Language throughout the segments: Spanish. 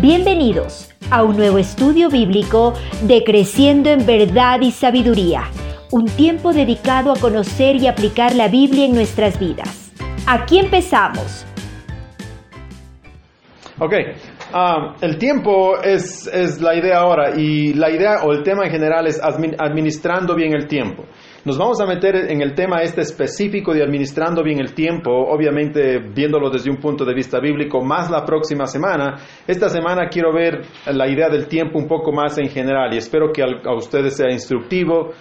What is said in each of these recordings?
Bienvenidos a un nuevo estudio bíblico de Creciendo en Verdad y Sabiduría, un tiempo dedicado a conocer y aplicar la Biblia en nuestras vidas. Aquí empezamos. Ok, um, el tiempo es, es, la idea ahora y la idea o el tema en general es administrando bien el tiempo. Nos vamos a meter en el tema este específico de administrando bien el tiempo, obviamente viéndolo desde un punto de vista bíblico, más la próxima semana. Esta semana quiero ver la idea del tiempo un poco más en general y espero que a ustedes sea instructivo.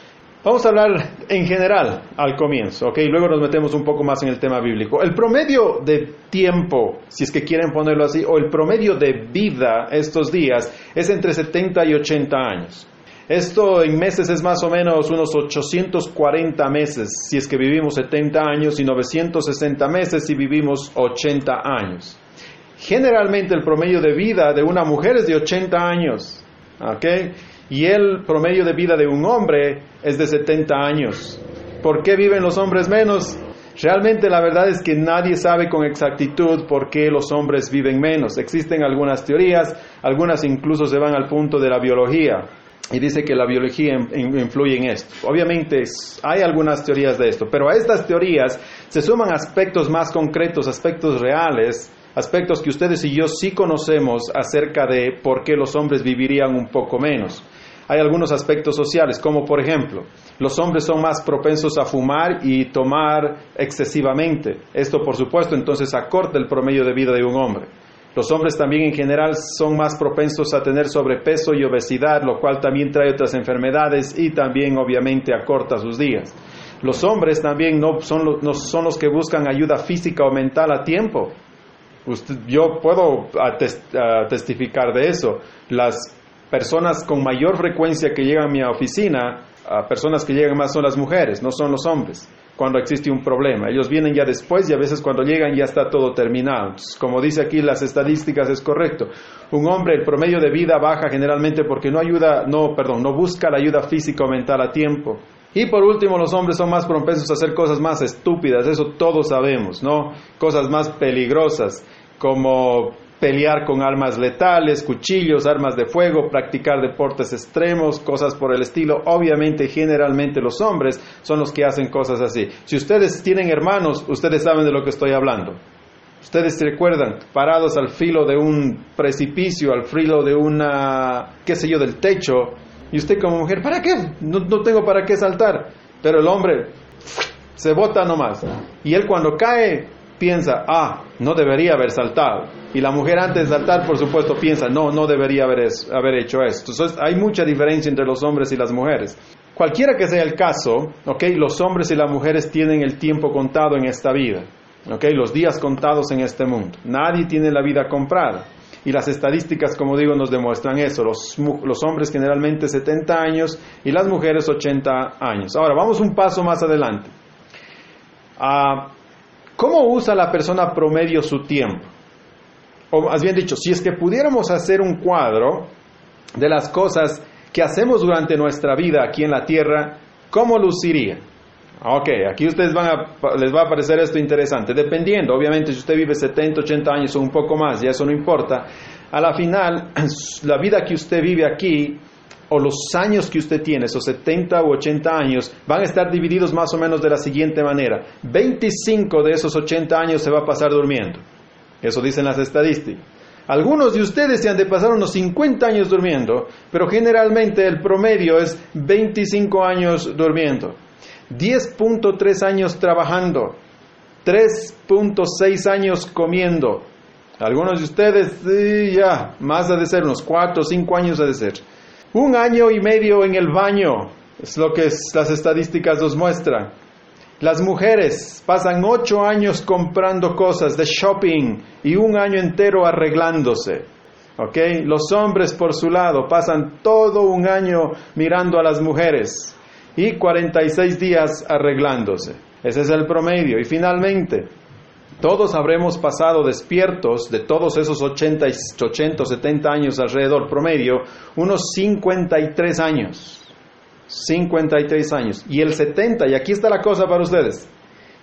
Vamos a hablar en general al comienzo, ¿ok? Luego nos metemos un poco más en el tema bíblico. El promedio de tiempo, si es que quieren ponerlo así, o el promedio de vida estos días es entre 70 y 80 años. Esto en meses es más o menos unos 840 meses si es que vivimos 70 años y 960 meses si vivimos 80 años. Generalmente el promedio de vida de una mujer es de 80 años, ¿ok? Y el promedio de vida de un hombre es de 70 años. ¿Por qué viven los hombres menos? Realmente la verdad es que nadie sabe con exactitud por qué los hombres viven menos. Existen algunas teorías, algunas incluso se van al punto de la biología y dice que la biología influye en esto. Obviamente hay algunas teorías de esto, pero a estas teorías se suman aspectos más concretos, aspectos reales, aspectos que ustedes y yo sí conocemos acerca de por qué los hombres vivirían un poco menos. Hay algunos aspectos sociales, como por ejemplo, los hombres son más propensos a fumar y tomar excesivamente. Esto, por supuesto, entonces acorta el promedio de vida de un hombre. Los hombres también en general son más propensos a tener sobrepeso y obesidad, lo cual también trae otras enfermedades y también obviamente acorta sus días. Los hombres también no son, los, no son los que buscan ayuda física o mental a tiempo. yo puedo testificar de eso. Las personas con mayor frecuencia que llegan a mi oficina, personas que llegan más son las mujeres, no son los hombres cuando existe un problema. Ellos vienen ya después y a veces cuando llegan ya está todo terminado. como dice aquí las estadísticas es correcto. Un hombre el promedio de vida baja generalmente porque no ayuda, no, perdón, no busca la ayuda física o mental a tiempo. Y por último, los hombres son más propensos a hacer cosas más estúpidas, eso todos sabemos, ¿no? Cosas más peligrosas, como pelear con armas letales, cuchillos, armas de fuego, practicar deportes extremos, cosas por el estilo. Obviamente, generalmente los hombres son los que hacen cosas así. Si ustedes tienen hermanos, ustedes saben de lo que estoy hablando. Ustedes se recuerdan, parados al filo de un precipicio, al filo de una, qué sé yo, del techo, y usted como mujer, ¿para qué? No, no tengo para qué saltar. Pero el hombre se bota nomás. Y él cuando cae, piensa, ah, no debería haber saltado. Y la mujer antes de saltar, por supuesto, piensa, no, no debería haber, haber hecho esto. Entonces, hay mucha diferencia entre los hombres y las mujeres. Cualquiera que sea el caso, okay, los hombres y las mujeres tienen el tiempo contado en esta vida, okay, los días contados en este mundo. Nadie tiene la vida comprada. Y las estadísticas, como digo, nos demuestran eso. Los, los hombres generalmente 70 años y las mujeres 80 años. Ahora, vamos un paso más adelante. Ah, ¿Cómo usa la persona promedio su tiempo? O más bien dicho, si es que pudiéramos hacer un cuadro de las cosas que hacemos durante nuestra vida aquí en la tierra, ¿cómo luciría? Ok, aquí ustedes les va a parecer esto interesante. Dependiendo, obviamente, si usted vive 70, 80 años o un poco más, ya eso no importa. A la final, la vida que usted vive aquí o los años que usted tiene, esos 70 u 80 años, van a estar divididos más o menos de la siguiente manera. 25 de esos 80 años se va a pasar durmiendo. Eso dicen las estadísticas. Algunos de ustedes se han de pasar unos 50 años durmiendo, pero generalmente el promedio es 25 años durmiendo. 10.3 años trabajando, 3.6 años comiendo. Algunos de ustedes, ya, más ha de ser, unos 4 o 5 años ha de ser. Un año y medio en el baño, es lo que las estadísticas nos muestran. Las mujeres pasan ocho años comprando cosas de shopping y un año entero arreglándose. Los hombres por su lado pasan todo un año mirando a las mujeres y 46 días arreglándose. Ese es el promedio. Y finalmente, todos habremos pasado despiertos de todos esos 80, 80, 70 años alrededor promedio, unos 53 años. 53 años. Y el 70, y aquí está la cosa para ustedes,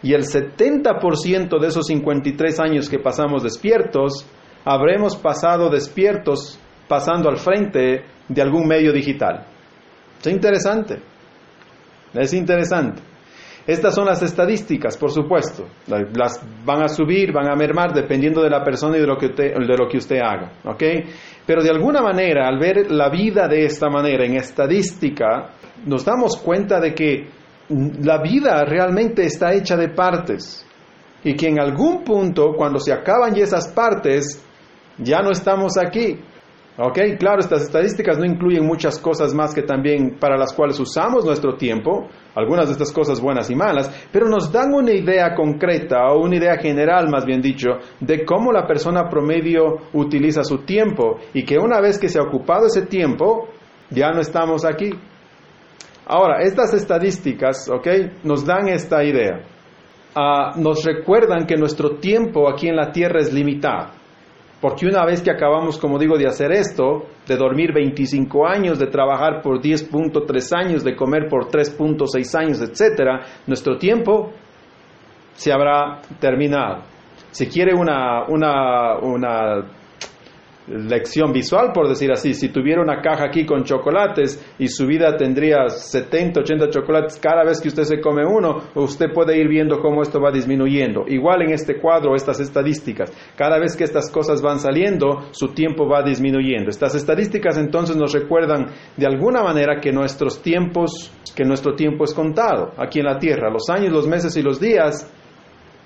y el 70% de esos 53 años que pasamos despiertos habremos pasado despiertos pasando al frente de algún medio digital. Es interesante. Es interesante. Estas son las estadísticas, por supuesto. Las van a subir, van a mermar dependiendo de la persona y de lo que usted, de lo que usted haga. Pero de alguna manera, al ver la vida de esta manera en estadística, nos damos cuenta de que la vida realmente está hecha de partes y que en algún punto, cuando se acaban ya esas partes, ya no estamos aquí. ¿Ok? Claro, estas estadísticas no incluyen muchas cosas más que también para las cuales usamos nuestro tiempo, algunas de estas cosas buenas y malas, pero nos dan una idea concreta o una idea general, más bien dicho, de cómo la persona promedio utiliza su tiempo y que una vez que se ha ocupado ese tiempo, ya no estamos aquí. Ahora, estas estadísticas, ¿ok? Nos dan esta idea. Ah, nos recuerdan que nuestro tiempo aquí en la Tierra es limitado. Porque una vez que acabamos, como digo, de hacer esto, de dormir 25 años, de trabajar por 10.3 años, de comer por 3.6 años, etc., nuestro tiempo se habrá terminado. Si quiere una, una, una lección visual, por decir así. Si tuviera una caja aquí con chocolates y su vida tendría 70, 80 chocolates cada vez que usted se come uno, usted puede ir viendo cómo esto va disminuyendo. Igual en este cuadro, estas estadísticas. Cada vez que estas cosas van saliendo, su tiempo va disminuyendo. Estas estadísticas entonces nos recuerdan de alguna manera que nuestros tiempos, que nuestro tiempo es contado aquí en la tierra. Los años, los meses y los días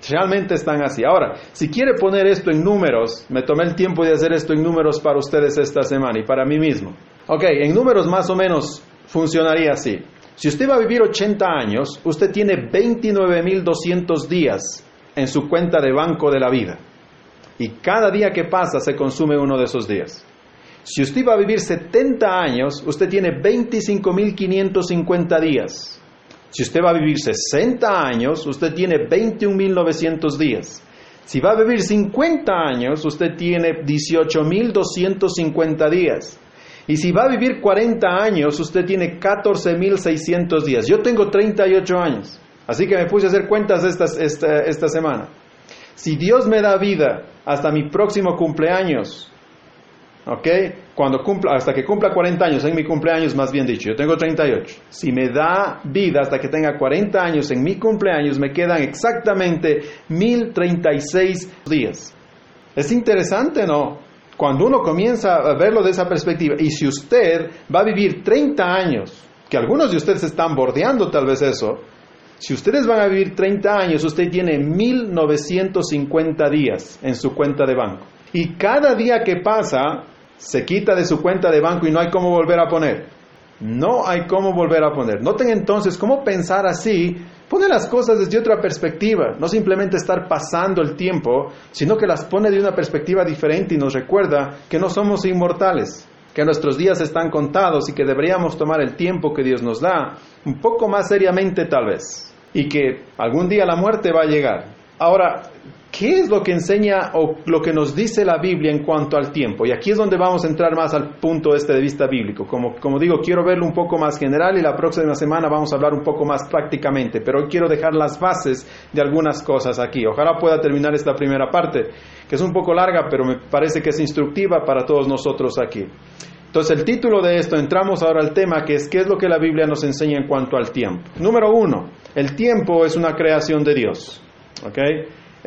Realmente están así. Ahora, si quiere poner esto en números, me tomé el tiempo de hacer esto en números para ustedes esta semana y para mí mismo. Ok, en números más o menos funcionaría así. Si usted va a vivir 80 años, usted tiene 29.200 días en su cuenta de banco de la vida. Y cada día que pasa se consume uno de esos días. Si usted va a vivir 70 años, usted tiene 25.550 días. Si usted va a vivir 60 años, usted tiene 21.900 días. Si va a vivir 50 años, usted tiene 18.250 días. Y si va a vivir 40 años, usted tiene 14.600 días. Yo tengo 38 años, así que me puse a hacer cuentas esta, esta, esta semana. Si Dios me da vida hasta mi próximo cumpleaños, ¿ok? Cuando cumpla, hasta que cumpla 40 años, en mi cumpleaños más bien dicho, yo tengo 38. Si me da vida hasta que tenga 40 años en mi cumpleaños, me quedan exactamente 1036 días. Es interesante, ¿no? Cuando uno comienza a verlo de esa perspectiva, y si usted va a vivir 30 años, que algunos de ustedes están bordeando tal vez eso, si ustedes van a vivir 30 años, usted tiene 1950 días en su cuenta de banco. Y cada día que pasa, se quita de su cuenta de banco y no hay cómo volver a poner. No hay cómo volver a poner. Noten entonces cómo pensar así pone las cosas desde otra perspectiva, no simplemente estar pasando el tiempo, sino que las pone de una perspectiva diferente y nos recuerda que no somos inmortales, que nuestros días están contados y que deberíamos tomar el tiempo que Dios nos da un poco más seriamente tal vez, y que algún día la muerte va a llegar. Ahora, ¿Qué es lo que enseña o lo que nos dice la Biblia en cuanto al tiempo? Y aquí es donde vamos a entrar más al punto este de vista bíblico. Como, como digo, quiero verlo un poco más general y la próxima semana vamos a hablar un poco más prácticamente, pero hoy quiero dejar las bases de algunas cosas aquí. Ojalá pueda terminar esta primera parte, que es un poco larga, pero me parece que es instructiva para todos nosotros aquí. Entonces el título de esto, entramos ahora al tema que es qué es lo que la Biblia nos enseña en cuanto al tiempo. Número uno, el tiempo es una creación de Dios. ¿ok?,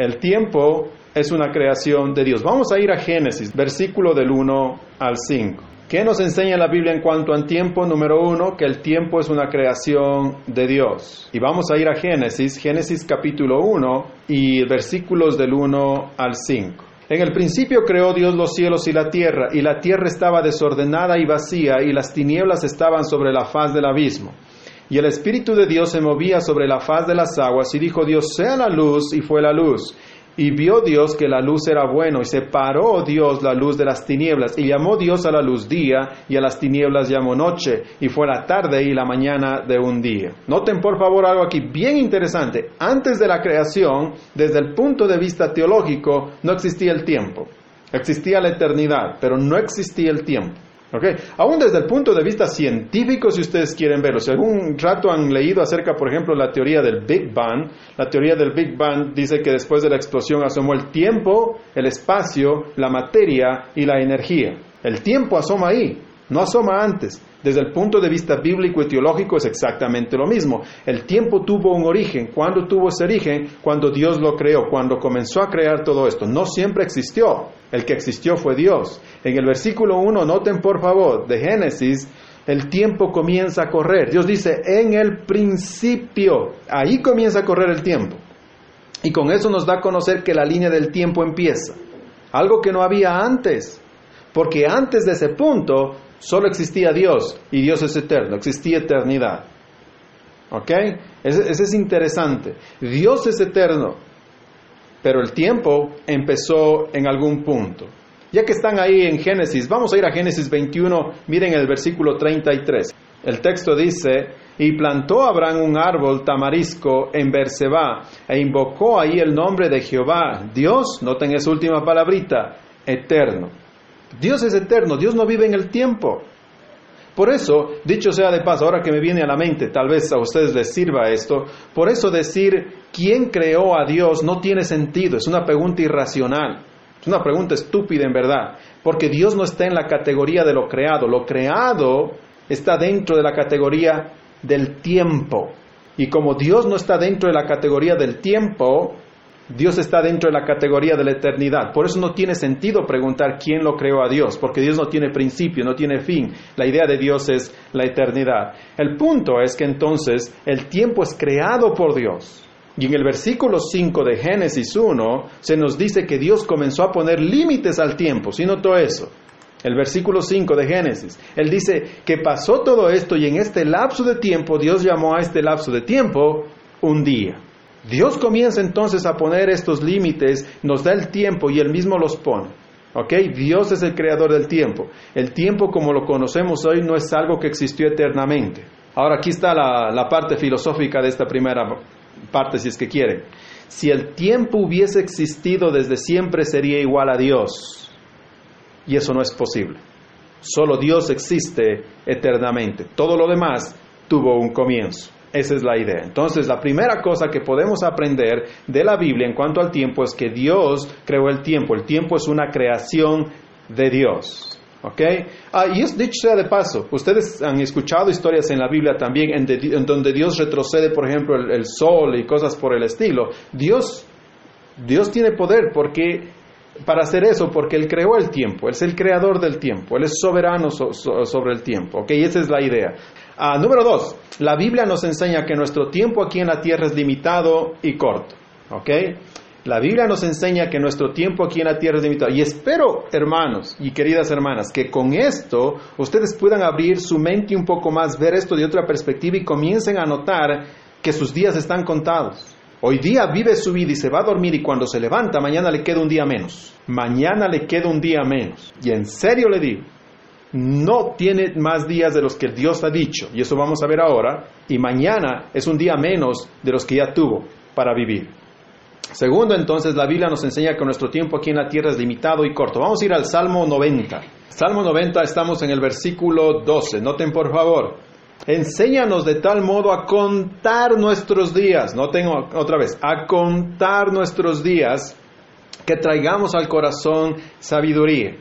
el tiempo es una creación de Dios. Vamos a ir a Génesis, versículo del 1 al 5. ¿Qué nos enseña la Biblia en cuanto al tiempo? Número uno, que el tiempo es una creación de Dios. Y vamos a ir a Génesis, Génesis capítulo 1 y versículos del 1 al 5. En el principio creó Dios los cielos y la tierra, y la tierra estaba desordenada y vacía, y las tinieblas estaban sobre la faz del abismo. Y el Espíritu de Dios se movía sobre la faz de las aguas y dijo Dios, sea la luz, y fue la luz. Y vio Dios que la luz era bueno, y separó Dios la luz de las tinieblas, y llamó Dios a la luz día, y a las tinieblas llamó noche, y fue la tarde y la mañana de un día. Noten por favor algo aquí bien interesante. Antes de la creación, desde el punto de vista teológico, no existía el tiempo. Existía la eternidad, pero no existía el tiempo. Aún desde el punto de vista científico, si ustedes quieren verlo, si algún rato han leído acerca, por ejemplo, la teoría del Big Bang, la teoría del Big Bang dice que después de la explosión asomó el tiempo, el espacio, la materia y la energía. El tiempo asoma ahí, no asoma antes. Desde el punto de vista bíblico y teológico es exactamente lo mismo. El tiempo tuvo un origen. ¿Cuándo tuvo ese origen? Cuando Dios lo creó, cuando comenzó a crear todo esto. No siempre existió. El que existió fue Dios. En el versículo 1, noten por favor, de Génesis, el tiempo comienza a correr. Dios dice, en el principio, ahí comienza a correr el tiempo. Y con eso nos da a conocer que la línea del tiempo empieza. Algo que no había antes. Porque antes de ese punto Solo existía Dios y Dios es eterno, existía eternidad. ¿Ok? Ese, es interesante. Dios es eterno, pero el tiempo empezó en algún punto. Ya que están ahí en Génesis, vamos a ir a Génesis 21, miren el versículo 33. El texto dice, y plantó Abraham un árbol tamarisco en Berseba e invocó ahí el nombre de Jehová, Dios, noten esa última palabrita, eterno. Dios es eterno, Dios no vive en el tiempo. Por eso, dicho sea de paso, ahora que me viene a la mente, tal vez a ustedes les sirva esto, por eso decir quién creó a Dios no tiene sentido, es una pregunta irracional, es una pregunta estúpida en verdad, porque Dios no está en la categoría de lo creado, lo creado está dentro de la categoría del tiempo. Y como Dios no está dentro de la categoría del tiempo, Dios está dentro de la categoría de la eternidad. Por eso no tiene sentido preguntar quién lo creó a Dios, porque Dios no tiene principio, no tiene fin. La idea de Dios es la eternidad. El punto es que entonces el tiempo es creado por Dios. Y en el versículo 5 de Génesis 1 se nos dice que Dios comenzó a poner límites al tiempo. ¿Sí notó eso? El versículo 5 de Génesis. Él dice que pasó todo esto y en este lapso de tiempo Dios llamó a este lapso de tiempo un día. Dios comienza entonces a poner estos límites, nos da el tiempo y Él mismo los pone. ¿Ok? Dios es el creador del tiempo. El tiempo como lo conocemos hoy no es algo que existió eternamente. Ahora aquí está la, la parte filosófica de esta primera parte, si es que quieren. Si el tiempo hubiese existido desde siempre sería igual a Dios. Y eso no es posible. Solo Dios existe eternamente. Todo lo demás tuvo un comienzo. Esa es la idea. Entonces, la primera cosa que podemos aprender de la Biblia en cuanto al tiempo es que Dios creó el tiempo. El tiempo es una creación de Dios. ¿Ok? Ah, y es dicho sea de paso, ustedes han escuchado historias en la Biblia también en, donde Dios retrocede, por ejemplo, el, sol y cosas por el estilo. Dios, Dios tiene poder porque para hacer eso porque Él creó el tiempo, Él es el creador del tiempo, Él es soberano sobre el tiempo. ¿ok? Y esa es la idea. Ah, número dos, la Biblia nos enseña que nuestro tiempo aquí en la tierra es limitado y corto. ¿Ok? La Biblia nos enseña que nuestro tiempo aquí en la tierra es limitado. Y espero, hermanos y queridas hermanas, que con esto ustedes puedan abrir su mente un poco más, ver esto de otra perspectiva y comiencen a notar que sus días están contados. Hoy día vive su vida y se va a dormir y cuando se levanta mañana le queda un día menos. Mañana le queda un día menos. Y en serio le digo, no tiene más días de los que Dios ha dicho, y eso vamos a ver ahora, y mañana es un día menos de los que ya tuvo para vivir. Segundo, entonces, la Biblia nos enseña que nuestro tiempo aquí en la tierra es limitado y corto. Vamos a ir al Salmo 90. Salmo 90, estamos en el versículo 12. Noten por favor. Enséñanos de tal modo a contar nuestros días. Noten otra vez, a contar nuestros días, que traigamos al corazón sabiduría.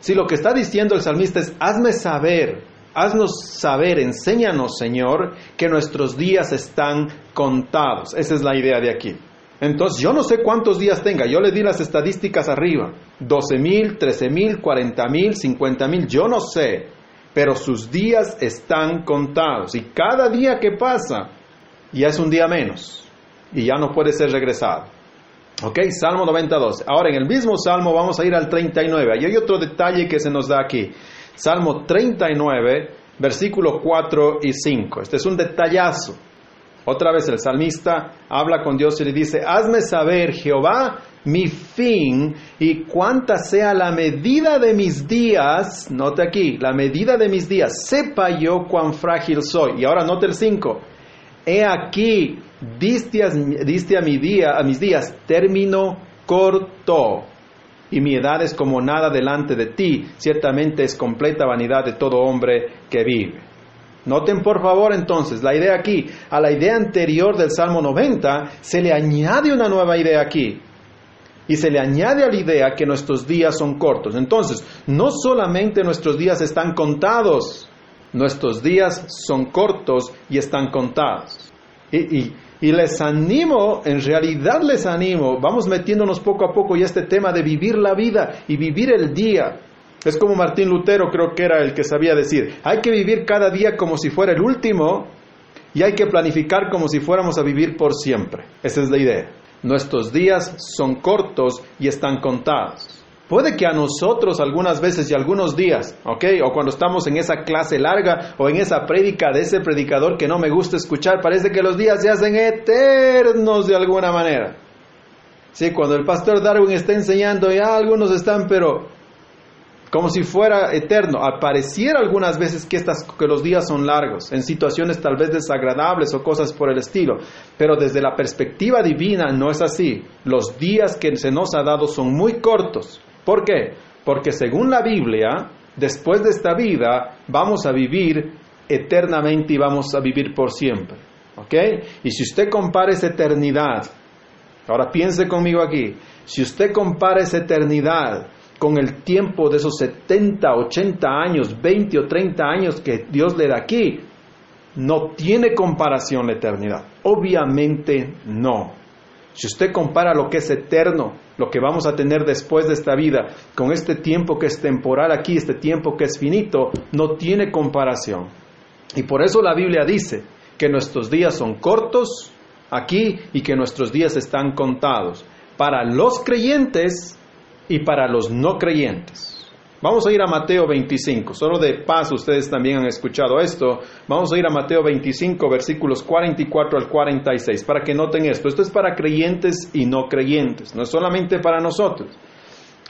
Si lo que está diciendo el salmista es, hazme saber, haznos saber, enséñanos, Señor, que nuestros días están contados. Esa es la idea de aquí. Entonces, yo no sé cuántos días tenga, yo le di las estadísticas arriba, 12 mil, 13 mil, 40 mil, 50 mil, yo no sé, pero sus días están contados y cada día que pasa ya es un día menos y ya no puede ser regresado. Ok, Salmo 92. Ahora en el mismo Salmo vamos a ir al 39. Y hay otro detalle que se nos da aquí. Salmo 39, versículo 4 y 5. Este es un detallazo. Otra vez el salmista habla con Dios y le dice, hazme saber, Jehová, mi fin y cuánta sea la medida de mis días, note aquí, la medida de mis días, sepa yo cuán frágil soy. Y ahora note el 5, he aquí, diste a, mis días término corto. y mi edad es como nada delante de ti, ciertamente es completa vanidad de todo hombre que vive. Noten por favor entonces la idea aquí, a la idea anterior del Salmo 90 se le añade una nueva idea aquí. Y se le añade a la idea que nuestros días son cortos. Entonces, no solamente nuestros días están contados, nuestros días son cortos y están contados. Y, les animo, en realidad les animo, vamos metiéndonos poco a poco y este tema de vivir la vida y vivir el día. Es como Martín Lutero creo que era el que sabía decir, hay que vivir cada día como si fuera el último y hay que planificar como si fuéramos a vivir por siempre. Esa es la idea. Nuestros días son cortos y están contados. Puede que a nosotros algunas veces y algunos días, ¿ok? O cuando estamos en esa clase larga o en esa prédica de ese predicador que no me gusta escuchar, parece que los días se hacen eternos de alguna manera. Sí, cuando el pastor Darwin está enseñando, ya algunos están, pero como si fuera eterno. Apareciera algunas veces que, que los días son largos, en situaciones tal vez desagradables o cosas por el estilo, pero desde la perspectiva divina no es así. Los días que se nos ha dado son muy cortos. ¿Por qué? Porque según la Biblia, después de esta vida vamos a vivir eternamente y vamos a vivir por siempre. ¿Ok? Y si usted compara esa eternidad, ahora piense conmigo aquí, si usted compara esa eternidad con el tiempo de esos 70, 80 años, 20 o 30 años que Dios le da aquí, no tiene comparación la eternidad. Obviamente no. Si usted compara lo que es eterno, lo que vamos a tener después de esta vida, con este tiempo que es temporal aquí, este tiempo que es finito, no tiene comparación. Y por eso la Biblia dice que nuestros días son cortos aquí y que nuestros días están contados. Para los creyentes y para los no creyentes. Vamos a ir a Mateo 25. Solo de paso, ustedes también han escuchado esto. Vamos a ir a Mateo 25, versículos 44 al 46, para que noten esto. Esto es para creyentes y no creyentes, no es solamente para nosotros.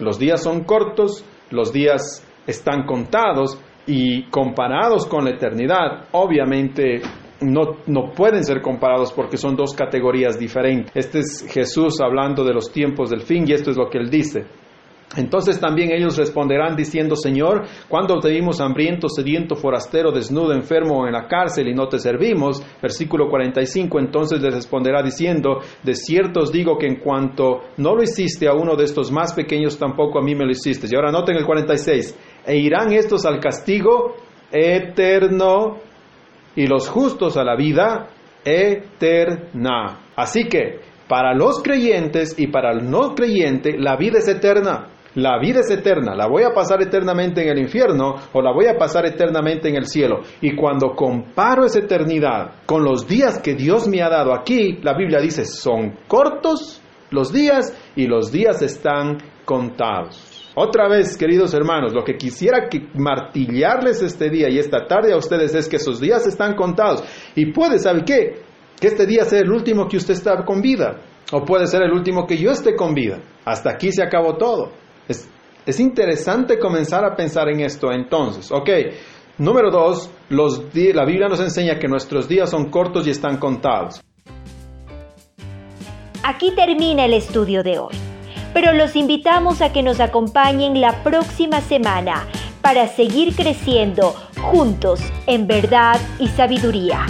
Los días son cortos, los días están contados y comparados con la eternidad, obviamente no, no, pueden ser comparados porque son dos categorías diferentes. Este es Jesús hablando de los tiempos del fin y esto es lo que él dice. Entonces también ellos responderán diciendo, Señor, cuando te vimos hambriento, sediento, forastero, desnudo, enfermo en la cárcel y no te servimos? Versículo 45, entonces les responderá diciendo, de cierto os digo que en cuanto no lo hiciste a uno de estos más pequeños, tampoco a mí me lo hiciste. Y ahora noten el 46, e irán estos al castigo eterno y los justos a la vida eterna. Así que, para los creyentes y para el no creyente, la vida es eterna. La vida es eterna, la voy a pasar eternamente en el infierno o la voy a pasar eternamente en el cielo. Y cuando comparo esa eternidad con los días que Dios me ha dado aquí, la Biblia dice, son cortos los días y los días están contados. Otra vez, queridos hermanos, lo que quisiera martillarles este día y esta tarde a ustedes es que esos días están contados. Y puede, ¿sabe qué? Que este día sea el último que usted está con vida. O puede ser el último que yo esté con vida. Hasta aquí se acabó todo. Es, interesante comenzar a pensar en esto entonces. Ok, número dos, la Biblia nos enseña que nuestros días son cortos y están contados. Aquí termina el estudio de hoy, pero los invitamos a que nos acompañen la próxima semana para seguir creciendo juntos en verdad y sabiduría.